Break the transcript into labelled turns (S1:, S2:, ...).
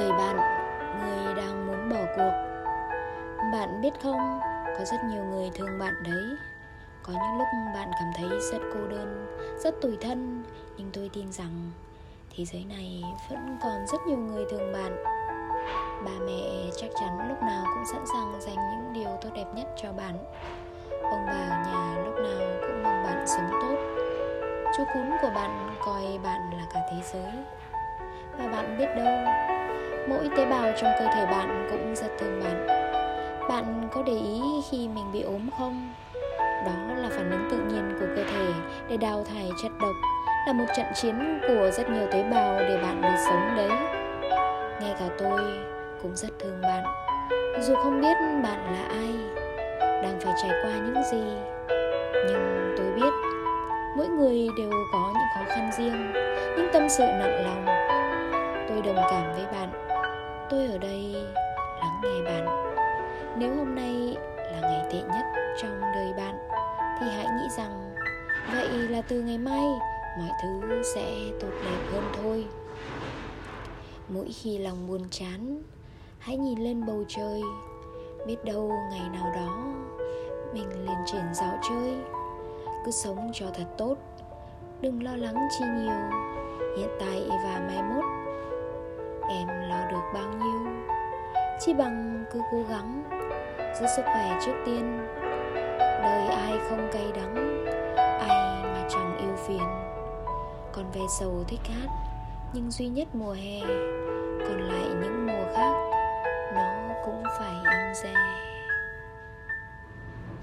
S1: Người bạn, người đang muốn bỏ cuộc. Bạn biết không, có rất nhiều người thương bạn đấy. Có những lúc bạn cảm thấy rất cô đơn, rất tủi thân. Nhưng tôi tin rằng thế giới này vẫn còn rất nhiều người thương bạn. Ba mẹ chắc chắn lúc nào cũng sẵn sàng dành những điều tốt đẹp nhất cho bạn. Ông bà ở nhà lúc nào cũng mong bạn sống tốt. Chú cún của bạn coi bạn là cả thế giới. Và bạn biết đâu Mỗi tế bào trong cơ thể bạn cũng rất thương bạn. Bạn có để ý khi mình bị ốm không? Đó là phản ứng tự nhiên của cơ thể để đào thải chất độc, Là một trận chiến của rất nhiều tế bào để bạn được sống đấy. Ngay cả tôi cũng rất thương bạn, Dù không biết bạn là ai, Đang phải trải qua những gì. Nhưng tôi biết, Mỗi người đều có những khó khăn riêng, Những tâm sự nặng lòng. Tôi đồng cảm với bạn. Tôi ở đây lắng nghe bạn. Nếu hôm nay là ngày tệ nhất trong đời bạn, Thì hãy nghĩ rằng Vậy là từ ngày mai Mọi thứ sẽ tốt đẹp hơn thôi. Mỗi khi lòng buồn chán, Hãy nhìn lên bầu trời. Biết đâu ngày nào đó Mình lên triển dạo chơi. Cứ sống cho thật tốt, Đừng lo lắng chi nhiều. Hiện tại và mai mốt Em lo được bao nhiêu. Chỉ bằng cứ cố gắng Giữ sức khỏe trước tiên. Đời ai không cay đắng, Ai mà chẳng yêu phiền. Còn về sầu thích hát, Nhưng duy nhất mùa hè